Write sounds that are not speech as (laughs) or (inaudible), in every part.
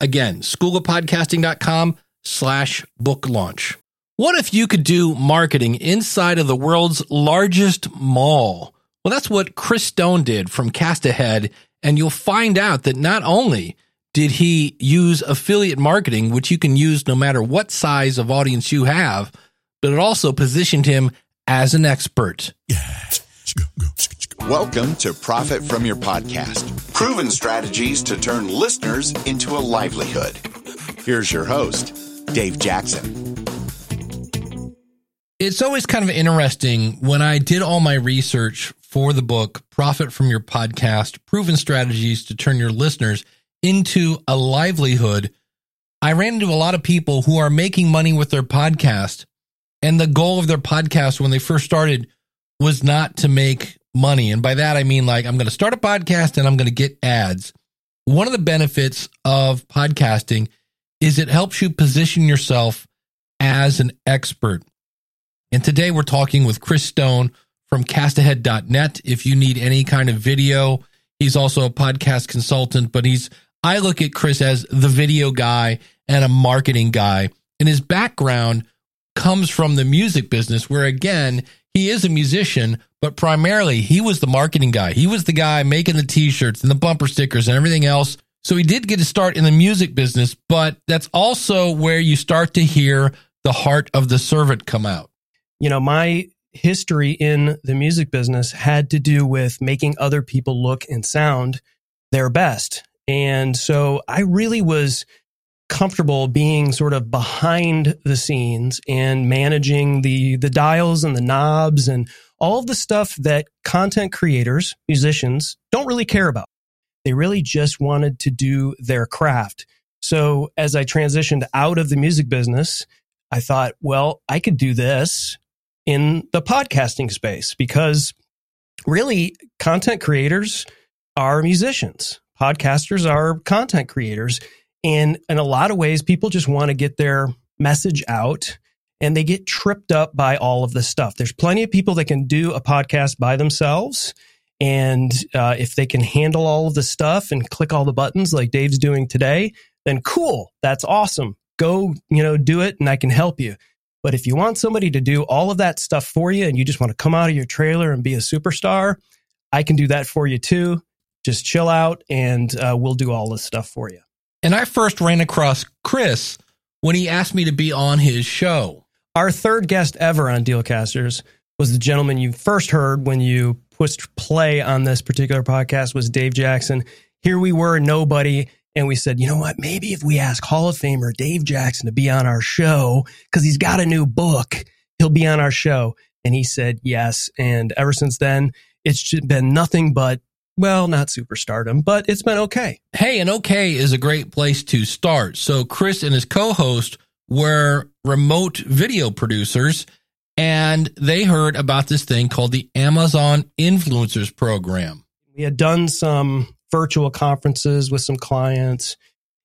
Again, schoolofpodcasting.com slash book launch. What if you could do marketing inside of the world's largest mall? Well, that's what Chris Stone did from Cast Ahead. And you'll find out that not only did he use affiliate marketing, which you can use no matter what size of audience you have, but it also positioned him as an expert. Welcome to Profit from Your Podcast proven strategies to turn listeners into a livelihood. Here's your host, Dave Jackson. It's always kind of interesting when I did all my research for the book, Profit from Your Podcast Proven Strategies to Turn Your Listeners into a Livelihood. I ran into a lot of people who are making money with their podcast and the goal of their podcast when they first started was not to make money. And by that, I mean like, I'm going to start a podcast and I'm going to get ads. One of the benefits of podcasting is it helps you position yourself as an expert. And today we're talking with Chris Stone from castahead.net. If you need any kind of video, he's also a podcast consultant, but he's, I look at Chris as the video guy and a marketing guy. And his background comes from the music business, where again, he is a musician, but primarily he was the marketing guy. He was the guy making the t shirts and the bumper stickers and everything else. So he did get to start in the music business, but that's also where you start to hear the heart of the servant come out. You know, my history in the music business had to do with making other people look and sound their best. And so I really was comfortable being sort of behind the scenes and managing the the dials and the knobs and all of the stuff that content creators, musicians don't really care about. They really just wanted to do their craft. So as I transitioned out of the music business, I thought, well, I could do this in the podcasting space because really content creators are musicians. Podcasters are content creators and in a lot of ways, people just want to get their message out and they get tripped up by all of this stuff. There's plenty of people that can do a podcast by themselves. And uh, if they can handle all of the stuff and click all the buttons like Dave's doing today, then cool. That's awesome. Go, you know, do it and I can help you. But if you want somebody to do all of that stuff for you and you just want to come out of your trailer and be a superstar, I can do that for you too. Just chill out and uh, we'll do all this stuff for you. And I first ran across Chris when he asked me to be on his show. Our third guest ever on Dealcasters was the gentleman you first heard when you pushed play on this particular podcast was Dave Jackson. Here we were, nobody. And we said, you know what? Maybe if we ask Hall of Famer Dave Jackson to be on our show, because he's got a new book, he'll be on our show. And he said yes. And ever since then, it's been nothing but well, not superstardom, but it's been okay. Hey, and okay is a great place to start. So Chris and his co-host were remote video producers and they heard about this thing called the Amazon Influencers Program. We had done some virtual conferences with some clients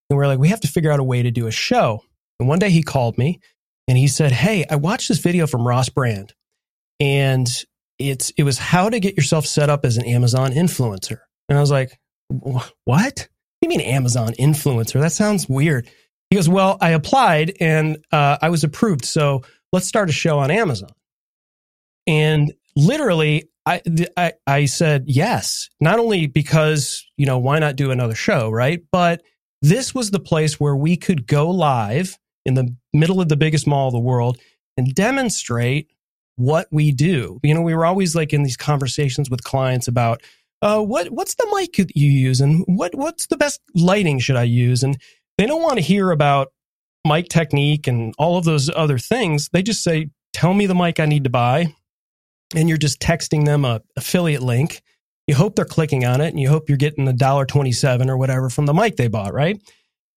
and we are like, we have to figure out a way to do a show. And one day he called me and he said, Hey, I watched this video from Ross Brand and it's it was how to get yourself set up as an Amazon influencer. And I was like, what? You mean Amazon influencer? That sounds weird. He goes, well, I applied and uh, I was approved. So let's start a show on Amazon. And literally, I, I, I said yes, not only because, you know, why not do another show, right? But this was the place where we could go live in the middle of the biggest mall of the world and demonstrate what we do. You know, we were always like in these conversations with clients about uh, what what's the mic you use and what what's the best lighting should I use, and they don't want to hear about mic technique and all of those other things. They just say, "Tell me the mic I need to buy," and you're just texting them a affiliate link. You hope they're clicking on it, and you hope you're getting a dollar twenty seven or whatever from the mic they bought, right?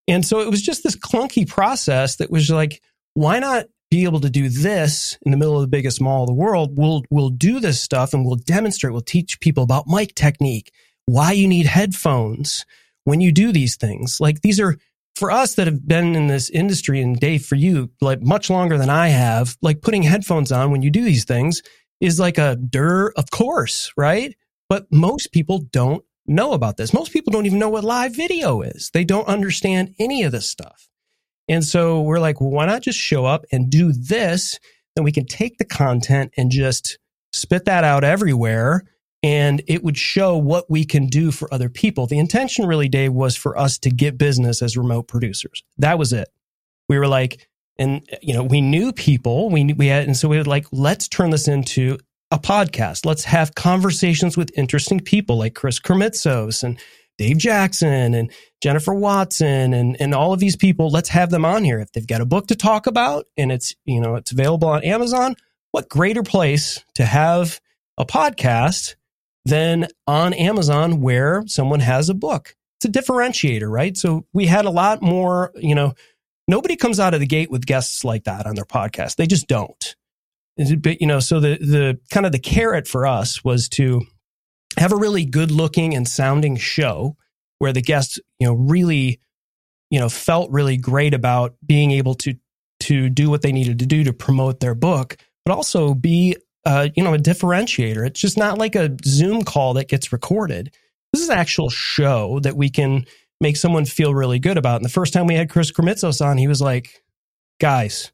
And so it was just this clunky process that was like, why not be able to do this in the middle of the biggest mall of the world? We'll, we'll do this stuff and we'll demonstrate, we'll teach people about mic technique, why you need headphones when you do these things. Like these are for us that have been in this industry and Dave, for you, like much longer than I have, like putting headphones on when you do these things is like a dur, of course, right? But most people don't know about this. Most people don't even know what live video is. They don't understand any of this stuff. And so we're like, well, why not just show up and do this? Then we can take the content and just spit that out everywhere and it would show what we can do for other people. The intention really, Dave, was for us to get business as remote producers. That was it. We were like, and you know, we knew people. We we had, and so we were like, let's turn this into a podcast. Let's have conversations with interesting people like Chris Krimitsos and Dave Jackson and Jennifer Watson and, and all of these people. Let's have them on here. If they've got a book to talk about and it's, you know, it's available on Amazon, what greater place to have a podcast than on Amazon where someone has a book? It's a differentiator, right? So we had a lot more, you know, nobody comes out of the gate with guests like that on their podcast. They just don't. But, you know, so the, the kind of the carrot for us was to have a really good looking and sounding show where the guests, you know, really, you know, felt really great about being able to, to do what they needed to do to promote their book, but also be, uh, you know, a differentiator. It's just not like a Zoom call that gets recorded. This is an actual show that we can make someone feel really good about. And the first time we had Chris Krimitsos on, he was like, guys,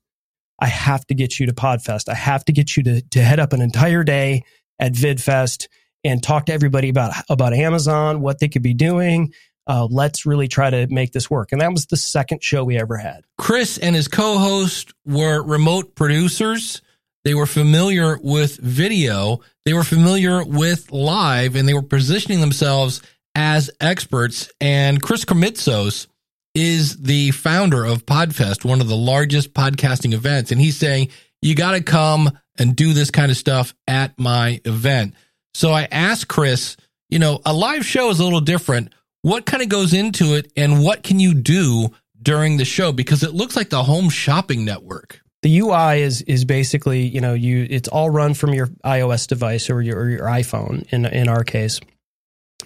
I have to get you to Podfest. I have to get you to, to head up an entire day at VidFest and talk to everybody about, about Amazon, what they could be doing. Uh, let's really try to make this work. And that was the second show we ever had. Chris and his co-host were remote producers. They were familiar with video. They were familiar with live and they were positioning themselves as experts. And Chris Krimitsos is the founder of Podfest, one of the largest podcasting events. And he's saying, you got to come and do this kind of stuff at my event. So I asked Chris, you know, a live show is a little different. What kind of goes into it and what can you do during the show? Because it looks like the home shopping network. The UI is is basically, you know, you it's all run from your iOS device or your, or your iPhone in in our case.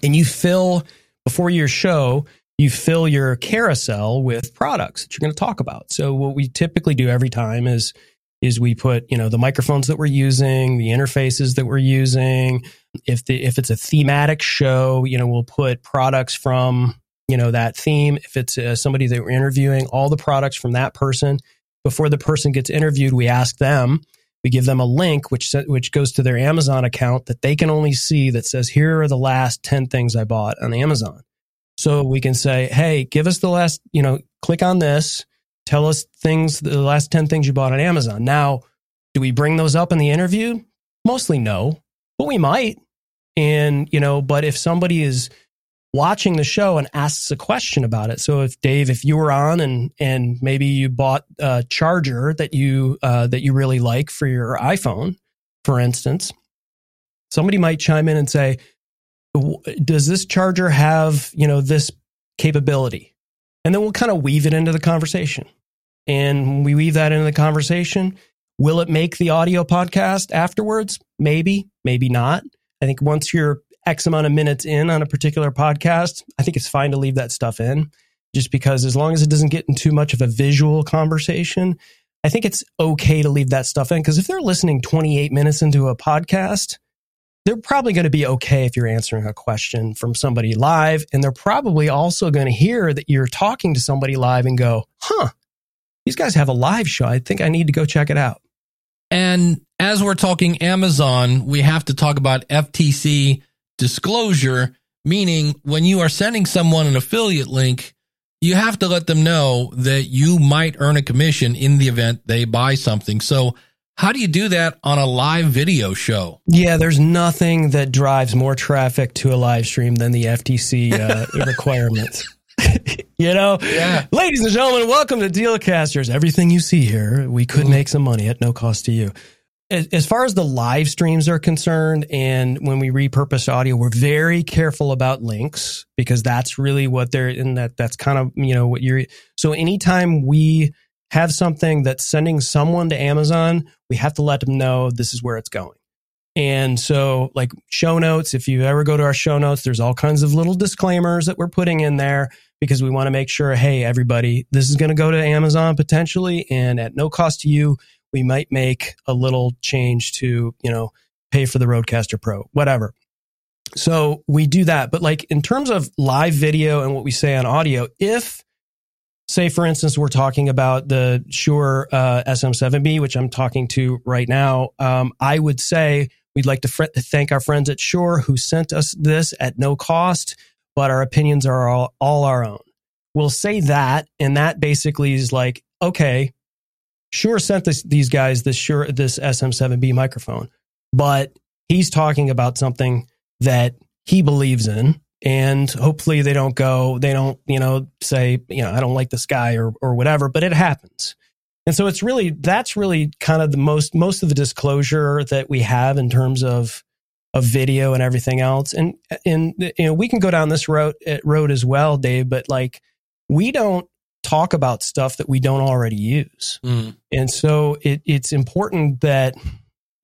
And you fill before your show, you fill your carousel with products that you're going to talk about. So what we typically do every time is is we put you know the microphones that we're using, the interfaces that we're using. If the if it's a thematic show, you know we'll put products from you know that theme. If it's uh, somebody that we're interviewing, all the products from that person. Before the person gets interviewed, we ask them. We give them a link which which goes to their Amazon account that they can only see that says here are the last ten things I bought on Amazon so we can say, hey, give us the last, you know, click on this, tell us things, the last 10 things you bought on Amazon. Now, do we bring those up in the interview? Mostly no, but we might. And, you know, but if somebody is watching the show and asks a question about it. So if Dave, if you were on and and maybe you bought a charger that you uh, that you really like for your iPhone, for instance, somebody might chime in and say, does this charger have, you know, this capability? And then we'll kind of weave it into the conversation. And we weave that into the conversation. Will it make the audio podcast afterwards? Maybe, maybe not. I think once you're X amount of minutes in on a particular podcast, I think it's fine to leave that stuff in just because as long as it doesn't get in too much of a visual conversation, I think it's okay to leave that stuff in. Because if they're listening 28 minutes into a podcast, they're probably going to be okay if you're answering a question from somebody live. And they're probably also going to hear that you're talking to somebody live and go, huh, these guys have a live show. I think I need to go check it out. And as we're talking Amazon, we have to talk about FTC disclosure, meaning when you are sending someone an affiliate link, you have to let them know that you might earn a commission in the event they buy something. So how do you do that on a live video show? Yeah, there's nothing that drives more traffic to a live stream than the FTC uh, (laughs) requirements. (laughs) you know, yeah. ladies and gentlemen, welcome to Dealcasters. Everything you see here, we could mm-hmm. make some money at no cost to you. as far as the live streams are concerned and when we repurpose audio we're very careful about links because that's really what they're in that that's kind of you know what you're so anytime we have something that's sending someone to amazon we have to let them know this is where it's going and so like show notes if you ever go to our show notes there's all kinds of little disclaimers that we're putting in there because we want to make sure hey everybody this is going to go to amazon potentially and at no cost to you we might make a little change to, you know, pay for the Rodecaster Pro, whatever. So we do that. But like in terms of live video and what we say on audio, if say for instance we're talking about the Shure uh, SM7B, which I'm talking to right now, um, I would say we'd like to fr- thank our friends at Shure who sent us this at no cost, but our opinions are all, all our own. We'll say that, and that basically is like, okay, Shure sent this, these guys this Shure this SM7B microphone, but he's talking about something that he believes in, and hopefully they don't go, they don't, you know, say, you know, I don't like this guy or or whatever, but it happens. And so it's really that's really kind of the most most of the disclosure that we have in terms of of video and everything else. And and you know, we can go down this road road as well, Dave, but like we don't talk about stuff that we don't already use. Mm. And so it, it's important that,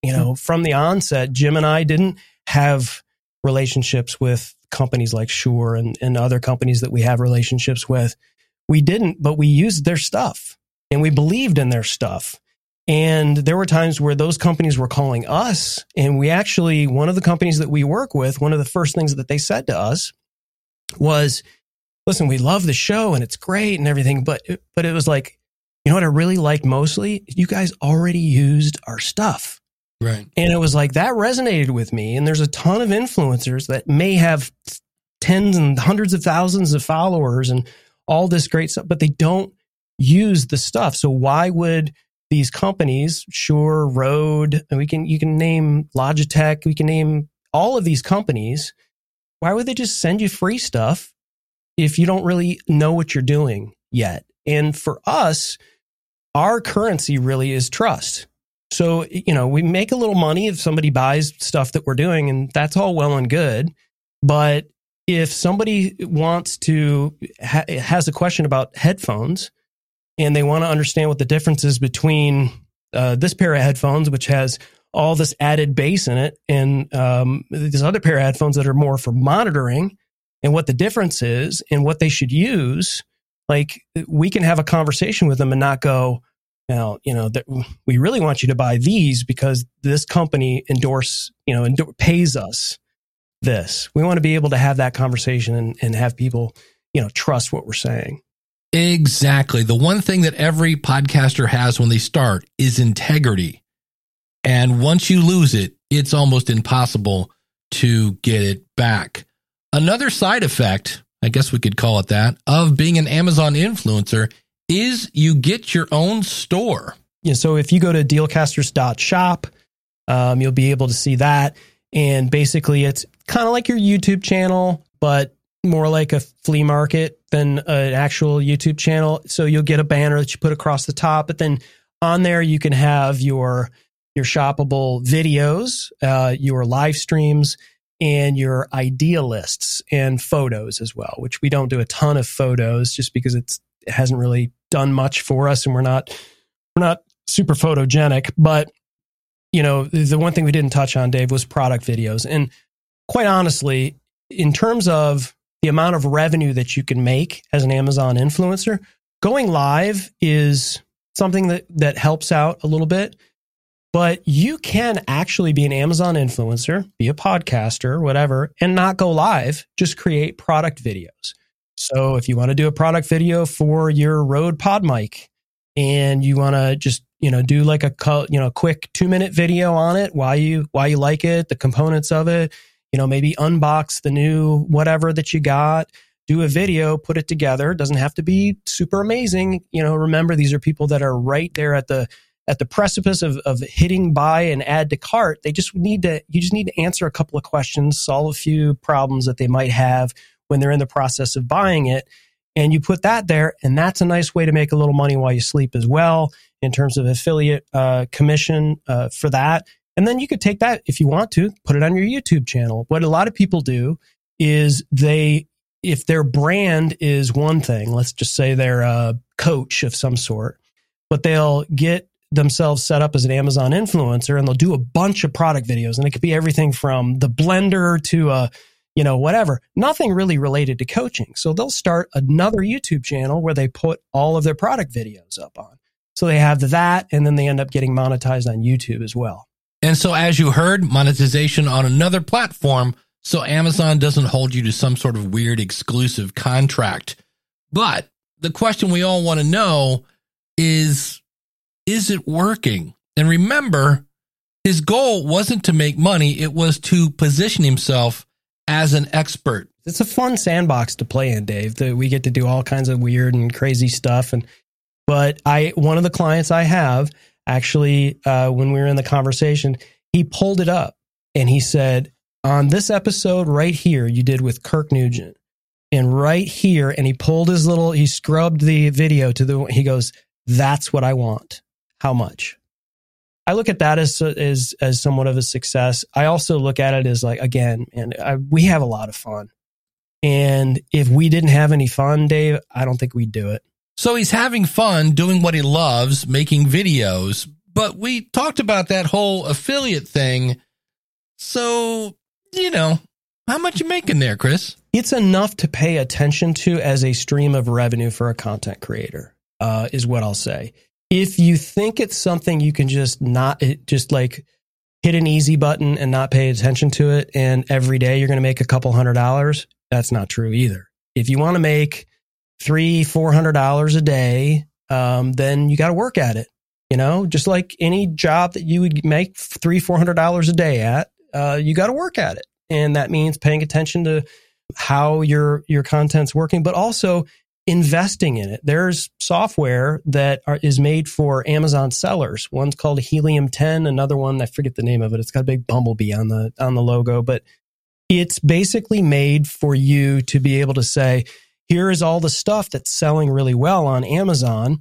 you know, from the onset, Jim and I didn't have relationships with companies like Shure and, and other companies that we have relationships with. We didn't, but we used their stuff and we believed in their stuff. And there were times where those companies were calling us. And we actually, one of the companies that we work with, one of the first things that they said to us was, listen, we love the show and it's great and everything, but but it was like, you know what I really liked mostly? You guys already used our stuff. Right. And it was like that resonated with me. And there's a ton of influencers that may have tens and hundreds of thousands of followers and all this great stuff, but they don't use the stuff. So why would these companies, Shure, Rode, and we can you can name Logitech, we can name all of these companies, why would they just send you free stuff if you don't really know what you're doing yet. And for us, our currency really is trust. So, you know, we make a little money if somebody buys stuff that we're doing, and that's all well and good. But if somebody wants to, ha- has a question about headphones and they want to understand what the difference is between uh, this pair of headphones, which has all this added bass in it, and um, this other pair of headphones that are more for monitoring, and what the difference is and what they should use, like we can have a conversation with them and not go, now, you know, that we really want you to buy these because this company endorse, you know, endor- pays us this. We want to be able to have that conversation and, and have people, you know, trust what we're saying. Exactly. The one thing that every podcaster has when they start is integrity. And once you lose it, it's almost impossible to get it back. Another side effect, I guess we could call it that, of being an Amazon influencer is you get your own store. Yeah, so if you go to dealcasters.shop, um, you'll be able to see that. And basically, it's kind of like your YouTube channel, but more like a flea market than an actual YouTube channel. So you'll get a banner that you put across the top, but then on there you can have your your shoppable videos, uh, your live streams, and your idea lists and photos as well, which we don't do a ton of photos just because it hasn't really done much for us and we're not we're not super photogenic, but you know, the one thing we didn't touch on Dave was product videos. And quite honestly, in terms of the amount of revenue that you can make as an Amazon influencer, going live is something that that helps out a little bit but you can actually be an Amazon influencer, be a podcaster, whatever, and not go live. Just create product videos. So if you want to do a product video for your Rode Pod mic and you want to just, you know, do like a, you know, quick two minute video on it, why you, why you like it, the components of it, you know, maybe unbox the new whatever that you got, do a video, put it together. It doesn't have to be super amazing. You know, remember these are people that are right there at the, at the precipice of, of hitting buy and add to cart, they just need to, you just need to answer a couple of questions, solve a few problems that they might have when they're in the process of buying it. and you put that there. And that's a nice way to make a little money while you sleep as well in terms of affiliate uh, commission uh, for that. And then you could take that if you want to, put it on your YouTube channel. What a lot of people do is they, if their brand is one thing, let's just say they're a coach of some sort, but they'll get themselves set up as an Amazon influencer and they'll do a bunch of product videos. And it could be everything from the blender to a, you know, whatever, nothing really related to coaching. So they'll start another YouTube channel where they put all of their product videos up on. So they have that and then they end up getting monetized on YouTube as well. And so, as you heard, monetization on another platform. So Amazon doesn't hold you to some sort of weird exclusive contract. But the question we all want to know is, is it working? And remember, his goal wasn't to make money. It was to position himself as an expert. It's a fun sandbox to play in, Dave. That we get to do all kinds of weird and crazy stuff. And, but I, one of the clients I have actually, uh, when we were in the conversation, he pulled it up and he said, on this episode right here, you did with Kirk Nugent, and right here, and he pulled his little, he scrubbed the video to the, he goes, that's what I want. How much? I look at that as as as somewhat of a success. I also look at it as like again, and I, we have a lot of fun. And if we didn't have any fun, Dave, I don't think we'd do it. So he's having fun doing what he loves, making videos. But we talked about that whole affiliate thing. So, you know, how much you making there, Chris? It's enough to pay attention to as a stream of revenue for a content creator, uh, is what I'll say. If you think it's something you can just not, just like hit an easy button and not pay attention to it, and every day you're going to make a couple hundred dollars, that's not true either. If you want to make three, four hundred dollars a day, um, then you got to work at it. You know, just like any job that you would make three, four hundred dollars a day at, uh, you got to work at it, and that means paying attention to how your your content's working, but also investing in it. There's software that are, is made for Amazon sellers. One's called Helium 10, another one I forget the name of it. It's got a big bumblebee on the on the logo, but it's basically made for you to be able to say, here is all the stuff that's selling really well on Amazon.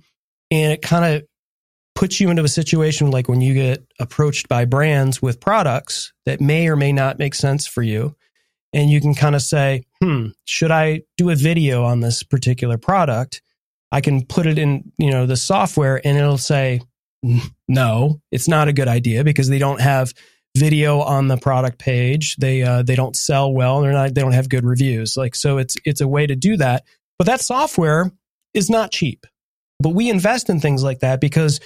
And it kind of puts you into a situation like when you get approached by brands with products that may or may not make sense for you. And you can kind of say, hmm, should I do a video on this particular product? I can put it in, you know, the software and it'll say, no, it's not a good idea because they don't have video on the product page. They uh, they don't sell well. They're not. They don't have good reviews. Like so, it's it's a way to do that. But that software is not cheap. But we invest in things like that because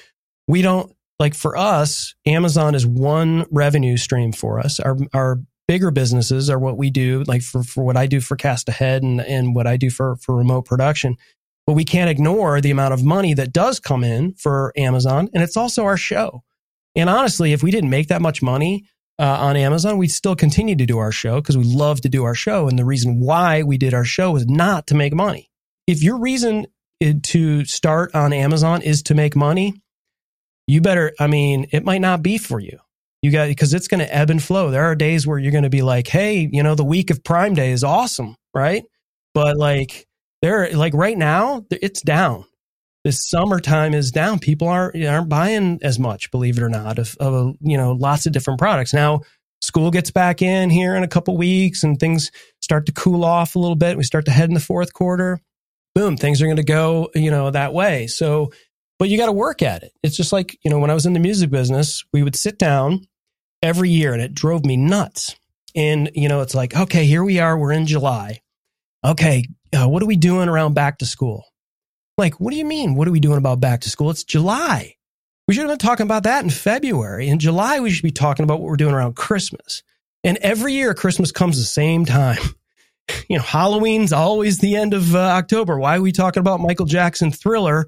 we don't like for us. Amazon is one revenue stream for us. Our our bigger businesses are what we do. Like for for what I do for Cast Ahead and and what I do for for remote production. But we can't ignore the amount of money that does come in for Amazon, and it's also our show. And honestly, if we didn't make that much money uh, on Amazon, we'd still continue to do our show because we love to do our show. And the reason why we did our show was not to make money. If your reason to start on Amazon is to make money, you better, I mean, it might not be for you. You got, because it's going to ebb and flow. There are days where you're going to be like, hey, you know, the week of Prime Day is awesome, right? But like, there, like right now, it's down this summertime is down. People aren't aren't buying as much, believe it or not, of, of you know lots of different products. Now school gets back in here in a couple weeks, and things start to cool off a little bit. We start to head in the fourth quarter. Boom, things are going to go you know that way. So, but you got to work at it. It's just like you know when I was in the music business, we would sit down every year, and it drove me nuts. And you know, it's like, okay, here we are. We're in July. Okay, uh, what are we doing around back to school? Like, what do you mean? What are we doing about back to school? It's July. We should have been talking about that in February. In July, we should be talking about what we're doing around Christmas. And every year, Christmas comes the same time. (laughs) You know, Halloween's always the end of uh, October. Why are we talking about Michael Jackson thriller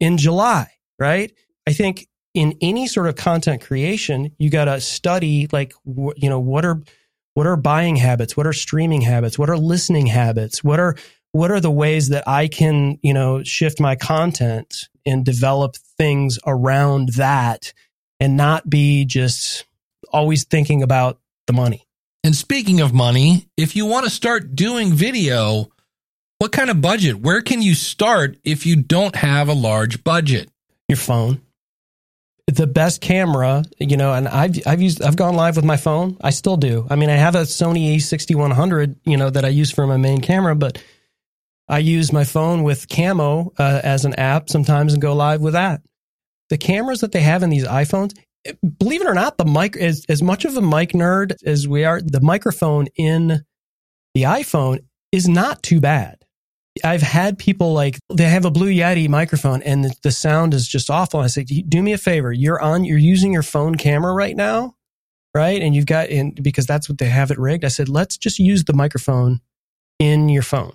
in July, right? I think in any sort of content creation, you got to study like, wh- you know, what are, what are buying habits? What are streaming habits? What are listening habits? What are what are the ways that I can, you know, shift my content and develop things around that and not be just always thinking about the money. And speaking of money, if you want to start doing video, What kind of budget? Where can you start if you don't have a large budget? Your phone. The best camera, you know, and I've I've used I've gone live with my phone. I still do. I mean, I have a Sony A6100, you know, that I use for my main camera, but I use my phone with Camo uh, as an app sometimes and go live with that. The cameras that they have in these iPhones, believe it or not, the mic as as much of a mic nerd as we are, the microphone in the iPhone is not too bad. I've had people like they have a Blue Yeti microphone and the, the sound is just awful. I say, do me a favor. You're on, you're using your phone camera right now, right? And you've got in because that's what they have it rigged. I said, let's just use the microphone in your phone,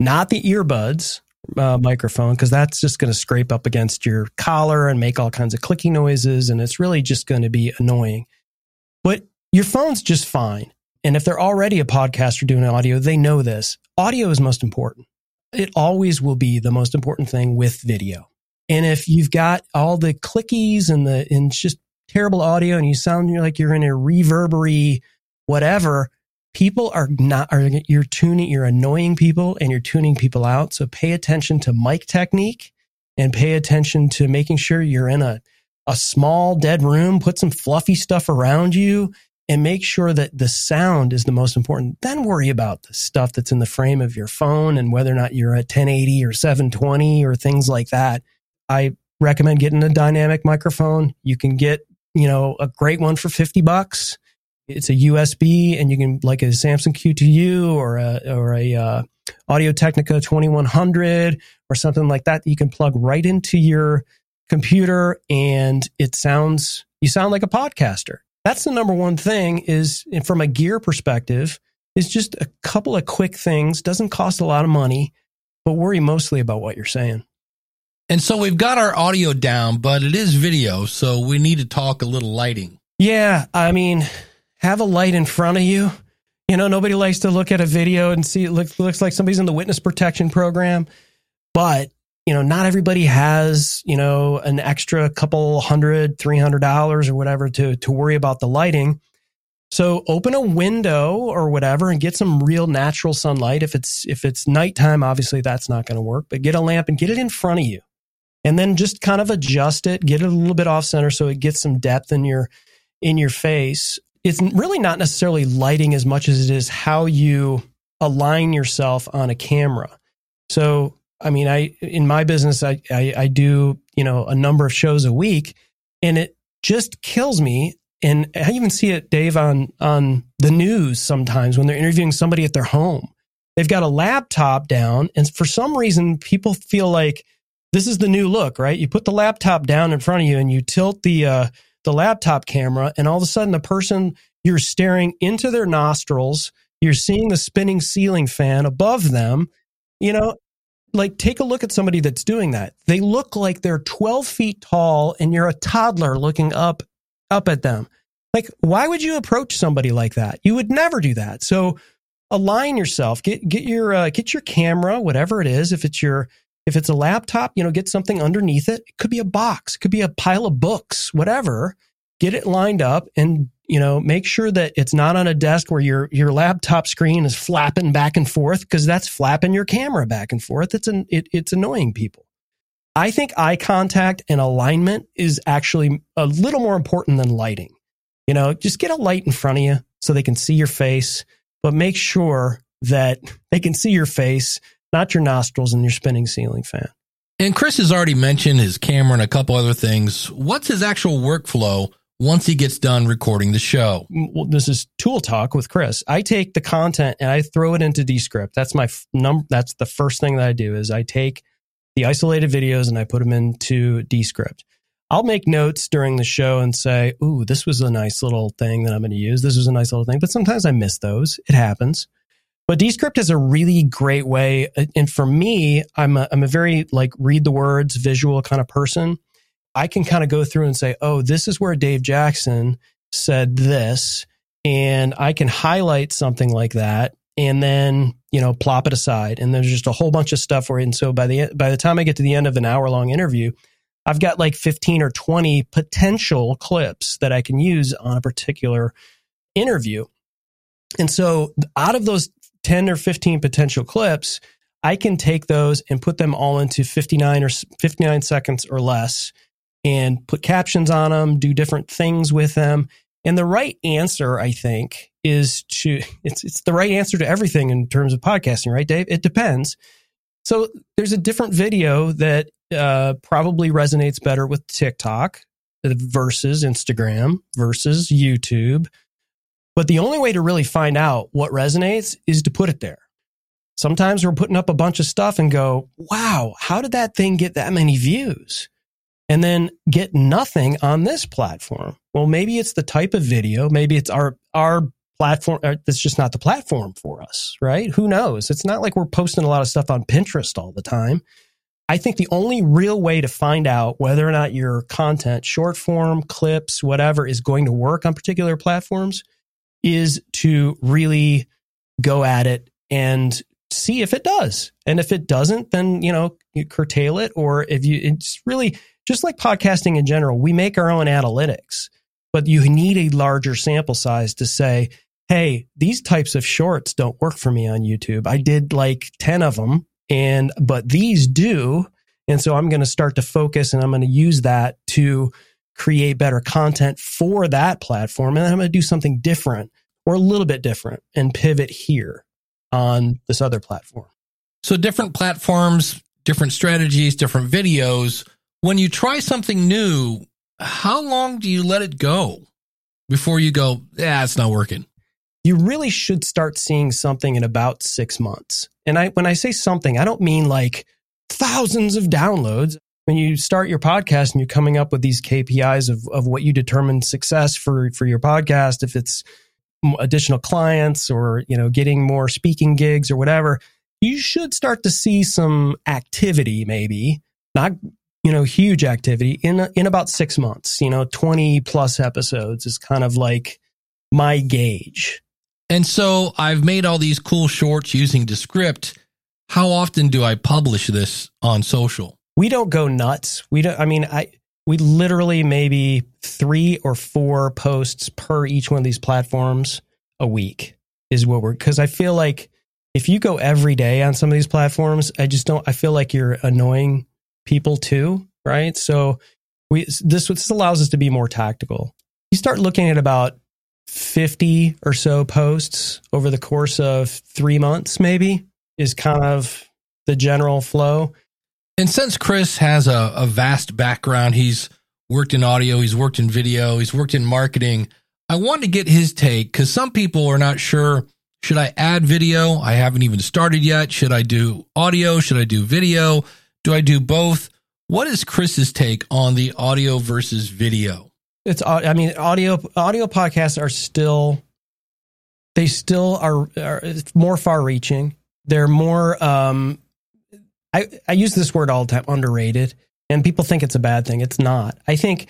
not the earbuds uh, microphone, because that's just going to scrape up against your collar and make all kinds of clicking noises, and it's really just going to be annoying. But your phone's just fine. And if they're already a podcaster doing audio, they know this. Audio is most important. It always will be the most important thing with video. And if you've got all the clickies and the and just terrible audio and you sound like you're in a reverbery whatever, people are not are you're tuning you're annoying people and you're tuning people out. So pay attention to mic technique and pay attention to making sure you're in a a small dead room, put some fluffy stuff around you and make sure that the sound is the most important. Then worry about the stuff that's in the frame of your phone and whether or not you're at 1080 or 720 or things like that. I recommend getting a dynamic microphone. You can get, you know, a great one for 50 bucks. It's a USB and you can like a Samson Q2U or a, or a, uh, Audio Technica 2100 or something like that that. You can plug right into your computer and it sounds, you sound like a podcaster. That's the number one thing is from a gear perspective is just a couple of quick things. Doesn't cost a lot of money but worry mostly about what you're saying. And so we've got our audio down but it is video so we need to talk a little lighting. Yeah i mean have a light in front of you you know nobody likes to look at a video and see it looks, looks like somebody's in the witness protection program but you know, not everybody has, you know, an extra couple hundred, three hundred dollars or whatever to to worry about the lighting. So open a window or whatever and get some real natural sunlight. If it's if it's nighttime, obviously that's not going to work, but get a lamp and get it in front of you. And then just kind of adjust it, get it a little bit off center so it gets some depth in your in your face. It's really not necessarily lighting as much as it is how you align yourself on a camera. So I mean, I in my business, I, I, I do you know a number of shows a week, and it just kills me. And I even see it, Dave, on on the news sometimes when they're interviewing somebody at their home. They've got a laptop down, and for some reason, people feel like this is the new look, right? You put the laptop down in front of you, and you tilt the uh, the laptop camera, and all of a sudden, the person you're staring into their nostrils. You're seeing the spinning ceiling fan above them, you know, like take a look at somebody that's doing that. They look like they're 12 feet tall and you're a toddler looking up up at them. Like why would you approach somebody like that? You would never do that. So align yourself. Get get your uh, get your camera, whatever it is. If it's your if it's a laptop, you know, get something underneath it. It could be a box, it could be a pile of books, whatever. Get it lined up and you know, make sure that it's not on a desk where your your laptop screen is flapping back and forth because that's flapping your camera back and forth. It's an it, it's annoying people. I think eye contact and alignment is actually a little more important than lighting. You know, just get a light in front of you so they can see your face, but make sure that they can see your face, not your nostrils and your spinning ceiling fan. And Chris has already mentioned his camera and a couple other things. What's his actual workflow once he gets done recording the show. Mm, well, this is tool talk with Chris. I take the content and I throw it into Descript. That's my number. That's the first thing that I do is I take the isolated videos and I put them into Descript. I'll make notes during the show and say, "Ooh, this was a nice little thing that I'm going to use. This was a nice little thing." But sometimes I miss those. It happens. But Descript is a really great way, uh, and for me, I'm a, I'm a very like read the words, visual kind of person. I can kind of go through and say, oh, this is where Dave Jackson said this. And I can highlight something like that and then, you know, plop it aside. And there's just a whole bunch of stuff where, and so by the, by the time I get to the end of an hour long interview, I've got like 15 or 20 potential clips that I can use on a particular interview. And so out of those 10 or 15 potential clips, I can take those and put them all into 59 or 59 seconds or less and put captions on them, do different things with them. And the right answer, I think, is to (laughs) it's it's the right answer to everything in terms of podcasting, right, Dave? It depends. So there's a different video that uh, probably resonates better with TikTok versus Instagram versus YouTube. But the only way to really find out what resonates is to put it there. Sometimes we're putting up a bunch of stuff and go, wow, how did that thing get that many views? And then get nothing on this platform. Well, maybe it's the type of video. Maybe it's our, our platform. Uh, that's just not the platform for us, right? Who knows? It's not like we're posting a lot of stuff on Pinterest all the time. I think the only real way to find out whether or not your content, short form, clips, whatever, is going to work on particular platforms is to really go at it and see if it does. And if it doesn't, then, you know, you curtail it. Or if you, it's really just like podcasting in general, we make our own analytics, but you need a larger sample size to say, Hey, these types of shorts don't work for me on YouTube. I did like 10 of them and, but these do. And so I'm going to start to focus and I'm going to use that to create better content for that platform. And then I'm going to do something different or a little bit different and pivot here on this other platform. So different platforms, different strategies, different videos. When you try something new, how long do you let it go before you go, yeah, it's not working? You really should start seeing something in about six months. And I, when I say something, I don't mean like thousands of downloads. When you start your podcast and you're coming up with these KPIs of, of what you determine success for, for your podcast, if it's additional clients or, you know, getting more speaking gigs or whatever, you should start to see some activity, maybe not, you know, huge activity in, in about six months, you know, 20 plus episodes is kind of like my gauge. And so I've made all these cool shorts using Descript. How often do I publish this on social? We don't go nuts. We don't, I mean, I, we literally maybe three or four posts per each one of these platforms a week is what we're because I feel like if you go every day on some of these platforms, I just don't I feel like you're annoying people too, right? So we this this allows us to be more tactical. You start looking at about 50 or so posts over the course of 3 months maybe is kind of the general flow. And since Chris has a, a vast background, he's worked in audio, he's worked in video, he's worked in marketing. I wanted to get his take because some people are not sure. Should I add video? I haven't even started yet. Should I do audio? Should I do video? Do I do both? What is Chris's take on the audio versus video? It's I mean audio audio podcasts are still they still are, are more far reaching. They're more um I, I use this word all the time, underrated, and people think it's a bad thing. It's not. I think,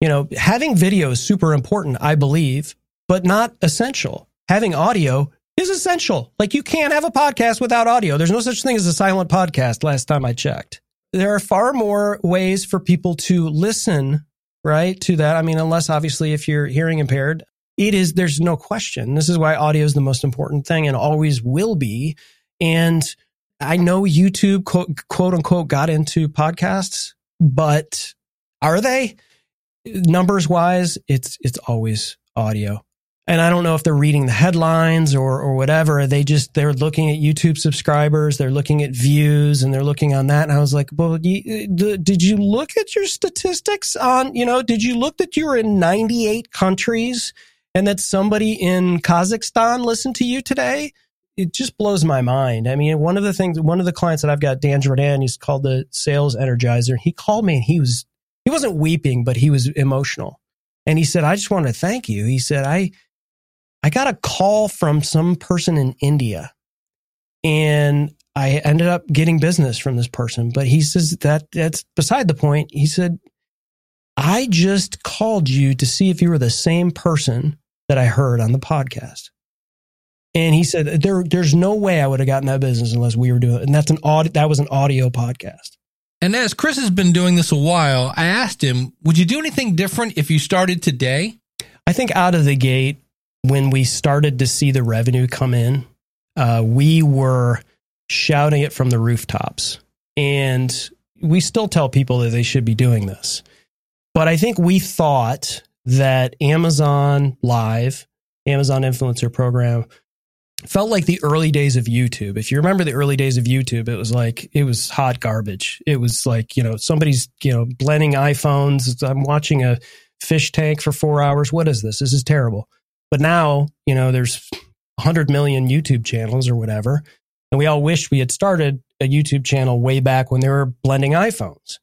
you know, having video is super important, I believe, but not essential. Having audio is essential. Like you can't have a podcast without audio. There's no such thing as a silent podcast last time I checked. There are far more ways for people to listen, right? To that. I mean, unless obviously if you're hearing impaired, it is, there's no question. This is why audio is the most important thing and always will be. And I know YouTube quote, quote unquote got into podcasts, but are they numbers wise? It's, it's always audio. And I don't know if they're reading the headlines or, or whatever. They just, they're looking at YouTube subscribers. They're looking at views and they're looking on that. And I was like, well, did you look at your statistics on, you know, did you look that you were in 98 countries and that somebody in Kazakhstan listened to you today? It just blows my mind. I mean, one of the things, one of the clients that I've got, Dan Jordan, he's called the sales energizer. He called me and he was, he wasn't weeping, but he was emotional. And he said, I just want to thank you. He said, I, I got a call from some person in India and I ended up getting business from this person. But he says that that's beside the point. He said, I just called you to see if you were the same person that I heard on the podcast. And he said there there's no way I would have gotten that business unless we were doing it. And that's an audio that was an audio podcast. And as Chris has been doing this a while, I asked him, would you do anything different if you started today? I think out of the gate, when we started to see the revenue come in, uh, we were shouting it from the rooftops. And we still tell people that they should be doing this. But I think we thought that Amazon Live, Amazon Influencer Program, felt like the early days of YouTube. If you remember the early days of YouTube, it was like it was hot garbage. It was like, you know, somebody's, you know, blending iPhones. I'm watching a fish tank for 4 hours. What is this? This is terrible. But now, you know, there's 100 million YouTube channels or whatever. And we all wish we had started a YouTube channel way back when they were blending iPhones.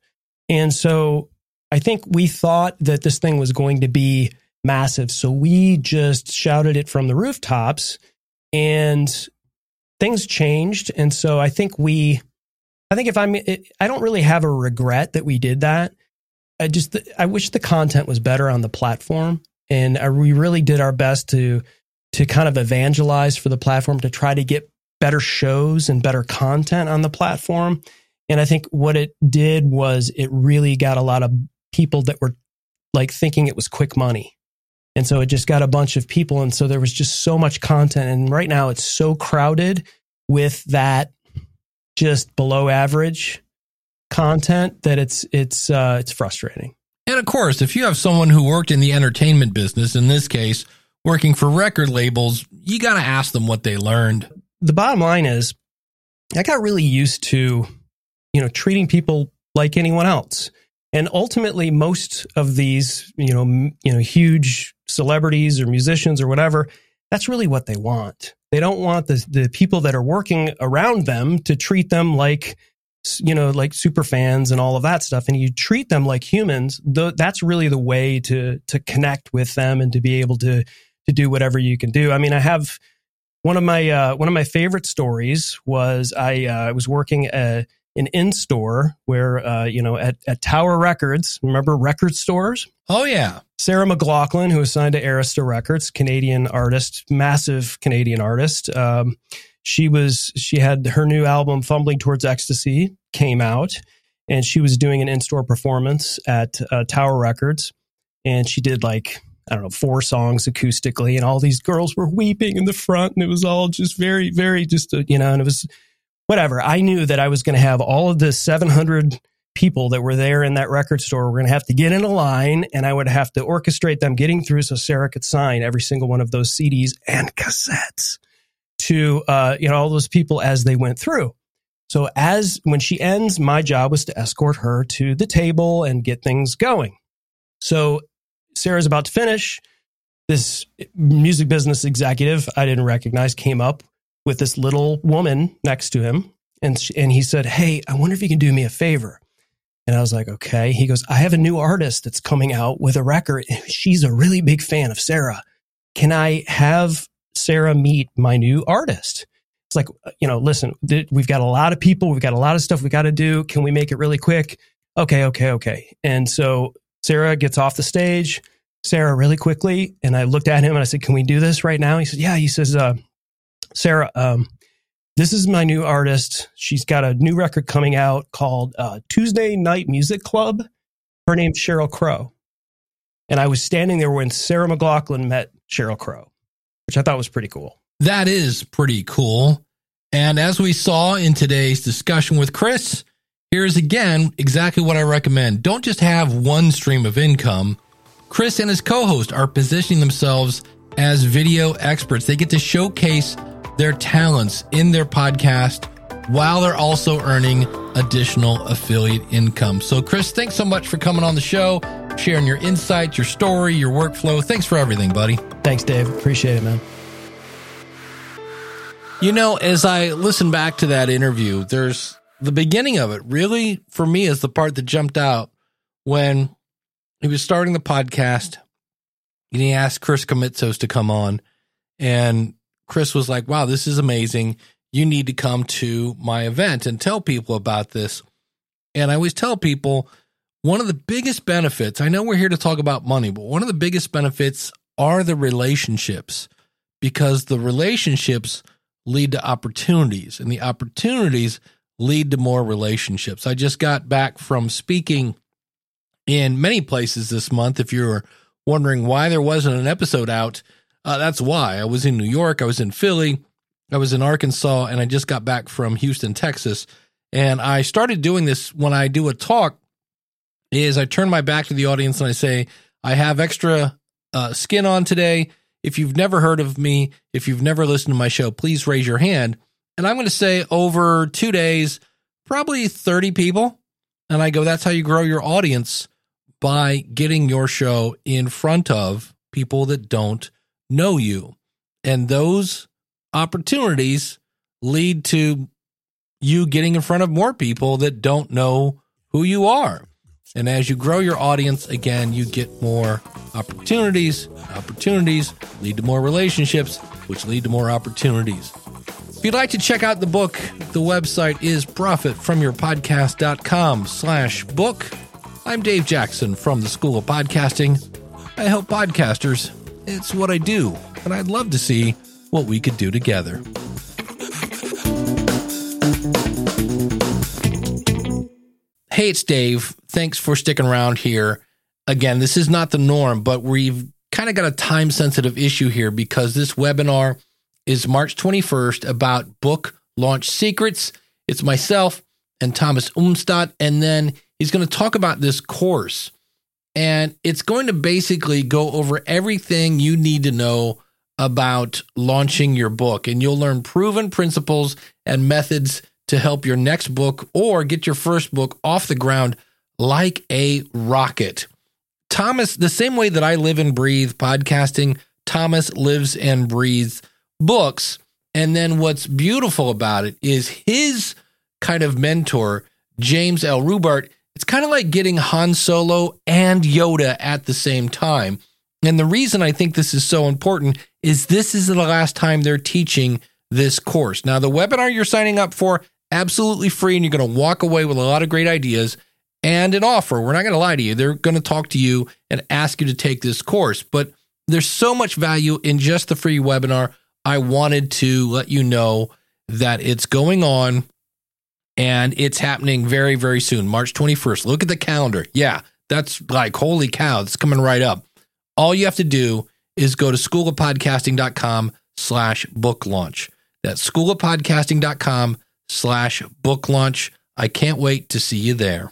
And so I think we thought that this thing was going to be massive. So we just shouted it from the rooftops and things changed. And so I think we, I think if I'm, I don't really have a regret that we did that. I just, I wish the content was better on the platform. And uh, we really did our best to, to kind of evangelize for the platform to try to get better shows and better content on the platform. And I think what it did was it really got a lot of people that were like thinking it was quick money. And so it just got a bunch of people. And so there was just so much content. And right now it's so crowded with that just below average content that it's, it's, uh, it's frustrating. And of course, if you have someone who worked in the entertainment business, in this case, working for record labels, you got to ask them what they learned the bottom line is I got really used to, you know, treating people like anyone else. And ultimately, most of these, you know, m- you know, huge celebrities or musicians or whatever, that's really what they want. They don't want the the people that are working around them to treat them like, you know, like super fans and all of that stuff. And you treat them like humans. Th- that's really the way to to connect with them and to be able to to do whatever you can do. I mean, I have one of my uh, one of my favorite stories was I uh, was working at an in store where uh, you know at, at Tower Records. Remember record stores? Oh yeah. Sarah McLachlan, who was signed to Arista Records, Canadian artist, massive Canadian artist. Um, she was she had her new album "Fumbling Towards Ecstasy" came out, and she was doing an in store performance at uh, Tower Records, and she did like I don't know, four songs acoustically, and all these girls were weeping in the front, and it was all just very, very just, uh, you know, and it was whatever. I knew that I was going to have all of the 700 people that were there in that record store were going to have to get in a line, and I would have to orchestrate them getting through so Sarah could sign every single one of those CDs and cassettes to, uh, you know, all those people as they went through. So as when she ends, my job was to escort her to the table and get things going. So Sarah's about to finish. This music business executive I didn't recognize came up with this little woman next to him. And, she, and he said, Hey, I wonder if you can do me a favor. And I was like, okay. He goes, I have a new artist that's coming out with a record. She's a really big fan of Sarah. Can I have Sarah meet my new artist? It's like, you know, listen, th- we've got a lot of people. We've got a lot of stuff we got to do. Can we make it really quick? Okay, okay, okay. And so Sarah gets off the stage. Sarah, really quickly, and I looked at him and I said, "Can we do this right now?" He said, "Yeah." He says, uh, "Sarah, um, this is my new artist. She's got a new record coming out called uh, Tuesday Night Music Club. Her name's Sheryl Crow." And I was standing there when Sarah McLachlan met Sheryl Crow, which I thought was pretty cool. That is pretty cool. And as we saw in today's discussion with Chris, here's again exactly what I recommend. Don't just have one stream of income. Chris and his co host are positioning themselves as video experts. They get to showcase their talents in their podcast while they're also earning additional affiliate income. So, Chris, thanks so much for coming on the show, sharing your insights, your story, your workflow. Thanks for everything, buddy. Thanks, Dave. Appreciate it, man. You know, as I listen back to that interview, there's the beginning of it really for me is the part that jumped out when he was starting the podcast and he asked Chris Krimitsos to come on. And Chris was like, wow, this is amazing. You need to come to my event and tell people about this. And I always tell people one of the biggest benefits, I know we're here to talk about money, but one of the biggest benefits are the relationships because the relationships lead to opportunities and the opportunities lead to more relationships. I just got back from speaking in many places this month. If you're wondering why there wasn't an episode out, uh, that's why. I was in New York, I was in Philly, I was in Arkansas and I just got back from Houston, Texas. And I started doing this when I do a talk is I turn my back to the audience and I say, I have extra uh, skin on today. If you've never heard of me, if you've never listened to my show, please raise your hand. And I'm going to say over two days, probably 30 people. And I go, that's how you grow your audience by getting your show in front of people that don't know you. And those opportunities lead to you getting in front of more people that don't know who you are. And as you grow your audience, again, you get more opportunities. Opportunities lead to more relationships, which lead to more opportunities. If you'd like to check out the book, the website is profitfromyourpodcast.com slash book. I'm Dave Jackson from the School of Podcasting. I help podcasters. It's what I do, and I'd love to see what we could do together. Hey, it's Dave. Thanks for sticking around here. Again, this is not the norm, but we've kind of got a time sensitive issue here because this webinar is March 21st about book launch secrets. It's myself and Thomas Umstattd, and then he's going to talk about this course. And it's going to basically go over everything you need to know about launching your book. And you'll learn proven principles and methods to help your next book or get your first book off the ground like a rocket. Thomas, the same way that I live and breathe podcasting, Thomas lives and breathes books. And then what's beautiful about it is his kind of mentor, James L. Rubart. It's kind of like getting Han Solo and Yoda at the same time. And the reason I think this is so important is this is the last time they're teaching this course. Now, the webinar you're signing up for, absolutely free, and you're going to walk away with a lot of great ideas and an offer. We're not going to lie to you. They're going to talk to you and ask you to take this course. But there's so much value in just the free webinar. I wanted to let you know that it's going on and it's happening very, very soon, March 21st. Look at the calendar. Yeah, that's like, holy cow, it's coming right up. All you have to do is go to schoolofpodcasting.com slash book launch. That's schoolofpodcasting.com slash book launch. I can't wait to see you there.